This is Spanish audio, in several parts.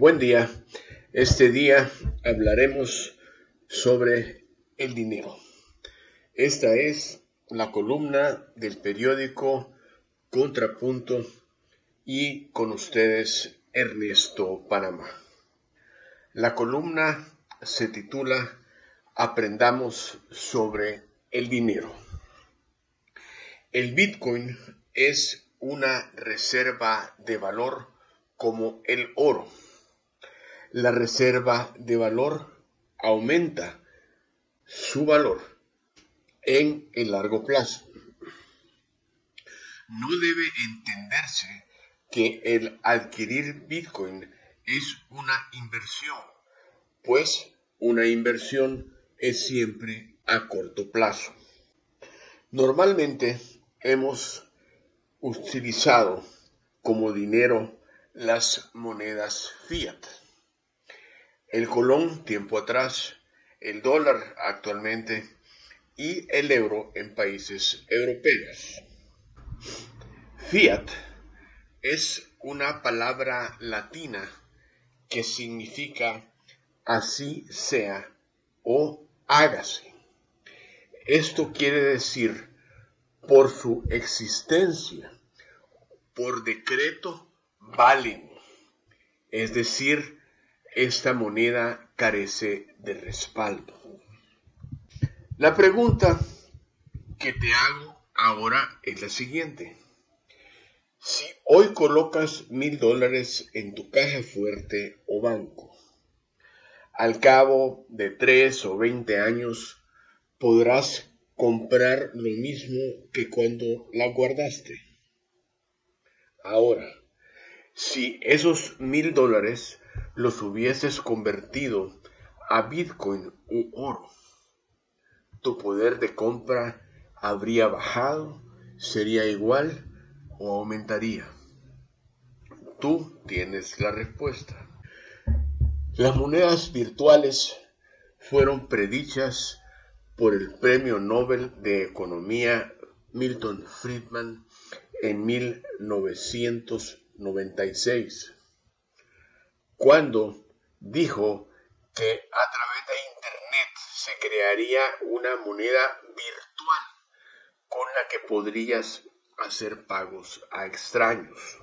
Buen día. Este día hablaremos sobre el dinero. Esta es la columna del periódico Contrapunto y con ustedes Ernesto Panamá. La columna se titula Aprendamos sobre el dinero. El Bitcoin es una reserva de valor como el oro. La reserva de valor aumenta su valor en el largo plazo. No debe entenderse que el adquirir Bitcoin es una inversión, pues una inversión es siempre a corto plazo. Normalmente hemos utilizado como dinero las monedas fiat. El colón tiempo atrás, el dólar actualmente y el euro en países europeos. Fiat es una palabra latina que significa así sea o hágase. Esto quiere decir por su existencia, por decreto, valen. Es decir, esta moneda carece de respaldo. La pregunta que te hago ahora es la siguiente. Si hoy colocas mil dólares en tu caja fuerte o banco, al cabo de tres o veinte años podrás comprar lo mismo que cuando la guardaste. Ahora, si esos mil dólares los hubieses convertido a Bitcoin u oro, tu poder de compra habría bajado, sería igual o aumentaría. Tú tienes la respuesta. Las monedas virtuales fueron predichas por el Premio Nobel de Economía Milton Friedman en 1996, cuando dijo que a través de Internet se crearía una moneda virtual con la que podrías hacer pagos a extraños.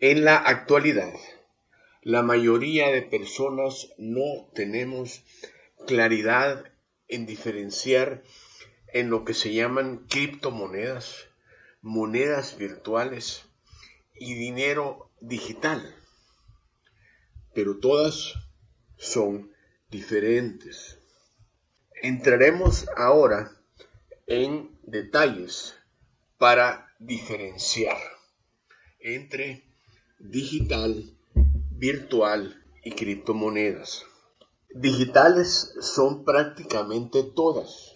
En la actualidad, la mayoría de personas no tenemos claridad en diferenciar en lo que se llaman criptomonedas, monedas virtuales y dinero digital. Pero todas son diferentes. Entraremos ahora en detalles para diferenciar entre digital, virtual y criptomonedas. Digitales son prácticamente todas.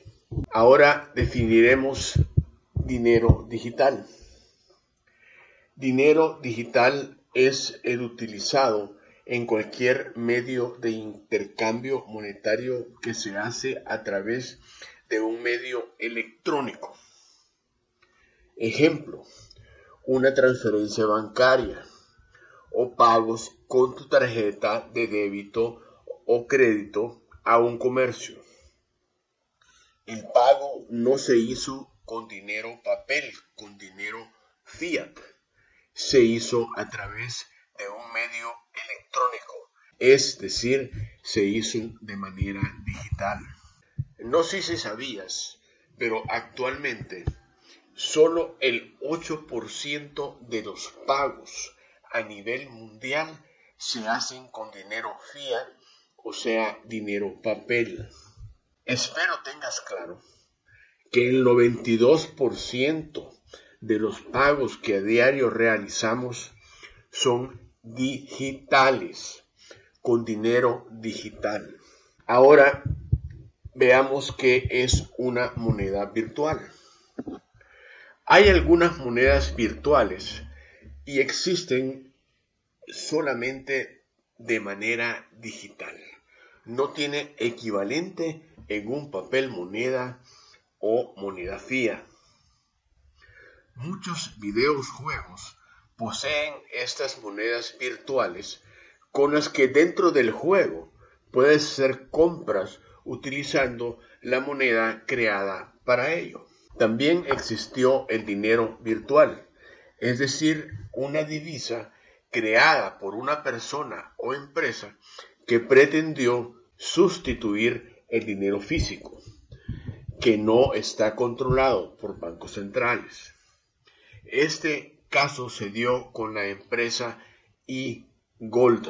Ahora definiremos dinero digital. Dinero digital es el utilizado en cualquier medio de intercambio monetario que se hace a través de un medio electrónico. Ejemplo, una transferencia bancaria o pagos con tu tarjeta de débito o crédito a un comercio. El pago no se hizo con dinero papel, con dinero fiat. Se hizo a través un medio electrónico, es decir, se hizo de manera digital. No sé si sabías, pero actualmente solo el 8% de los pagos a nivel mundial se hacen con dinero fiat o sea, dinero papel. Espero tengas claro que el 92% de los pagos que a diario realizamos son digitales, con dinero digital. Ahora veamos qué es una moneda virtual. Hay algunas monedas virtuales y existen solamente de manera digital no tiene equivalente en un papel moneda o moneda fía. Muchos videojuegos poseen estas monedas virtuales con las que dentro del juego puedes hacer compras utilizando la moneda creada para ello. También existió el dinero virtual, es decir, una divisa creada por una persona o empresa que pretendió sustituir el dinero físico, que no está controlado por bancos centrales. Este caso se dio con la empresa e-Gold,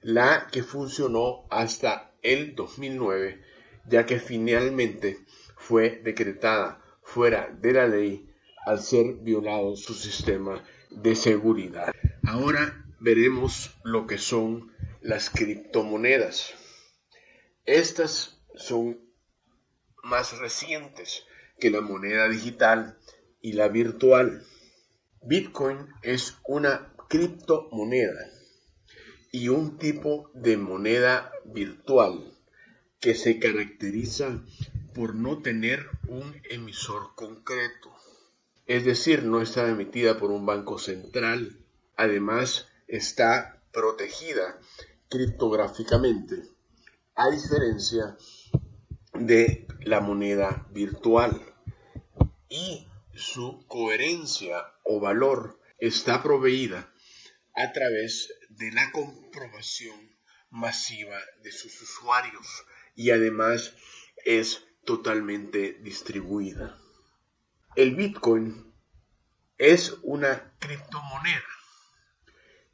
la que funcionó hasta el 2009, ya que finalmente fue decretada fuera de la ley al ser violado su sistema de seguridad. Ahora veremos lo que son las criptomonedas. Estas son más recientes que la moneda digital y la virtual. Bitcoin es una criptomoneda y un tipo de moneda virtual que se caracteriza por no tener un emisor concreto. Es decir, no está emitida por un banco central. Además, está protegida criptográficamente, a diferencia de la moneda virtual. Y su coherencia o valor está proveída a través de la comprobación masiva de sus usuarios y además es totalmente distribuida. El Bitcoin es una criptomoneda,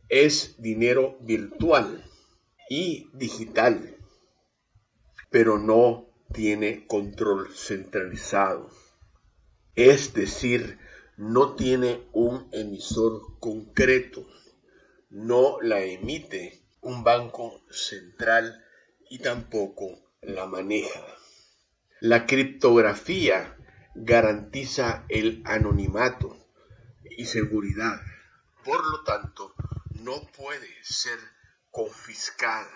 es dinero virtual y digital, pero no tiene control centralizado. Es decir, no tiene un emisor concreto, no la emite un banco central y tampoco la maneja. La criptografía garantiza el anonimato y seguridad. Por lo tanto, no puede ser confiscada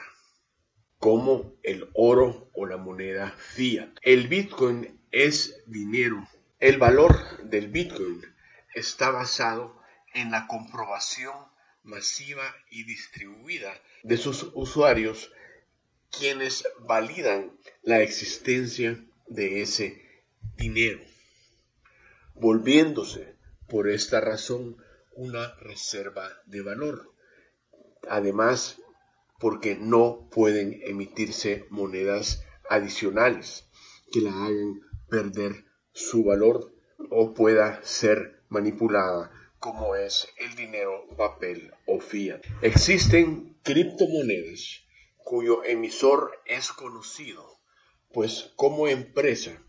como el oro o la moneda fiat. El Bitcoin es dinero. El valor del Bitcoin está basado en la comprobación masiva y distribuida de sus usuarios quienes validan la existencia de ese dinero, volviéndose por esta razón una reserva de valor. Además, porque no pueden emitirse monedas adicionales que la hagan perder su valor o pueda ser manipulada como es el dinero papel o fiat. Existen criptomonedas cuyo emisor es conocido, pues como empresa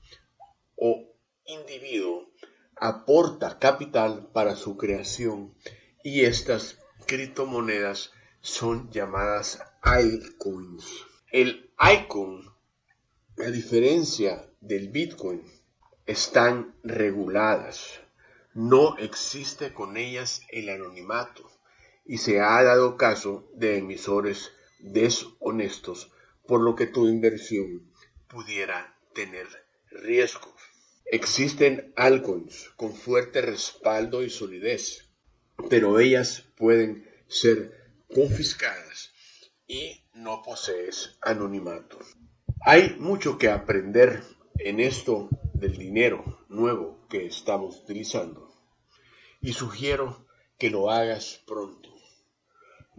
o individuo aporta capital para su creación y estas criptomonedas son llamadas icoins. El icon, a diferencia del Bitcoin, están reguladas. No existe con ellas el anonimato y se ha dado caso de emisores deshonestos, por lo que tu inversión pudiera tener riesgos. Existen altcoins con fuerte respaldo y solidez, pero ellas pueden ser confiscadas y no posees anonimato. Hay mucho que aprender en esto del dinero nuevo que estamos utilizando. Y sugiero que lo hagas pronto,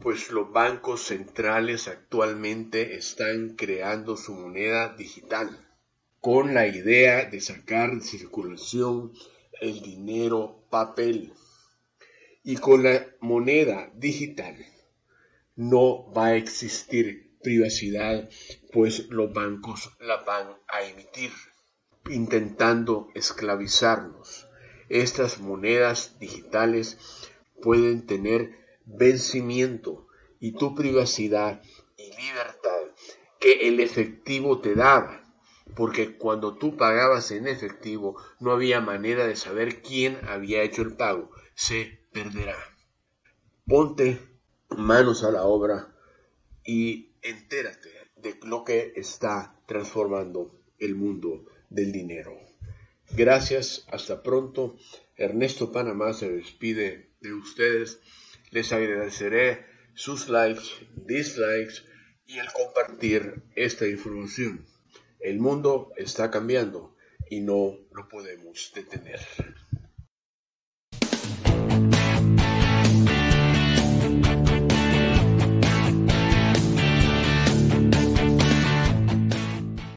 pues los bancos centrales actualmente están creando su moneda digital con la idea de sacar de circulación el dinero papel. Y con la moneda digital no va a existir privacidad, pues los bancos la van a emitir, intentando esclavizarnos. Estas monedas digitales pueden tener vencimiento y tu privacidad y libertad que el efectivo te daba, porque cuando tú pagabas en efectivo no había manera de saber quién había hecho el pago, se perderá. Ponte manos a la obra y entérate de lo que está transformando el mundo del dinero. Gracias, hasta pronto. Ernesto Panamá se despide de ustedes. Les agradeceré sus likes, dislikes y el compartir esta información. El mundo está cambiando y no lo podemos detener.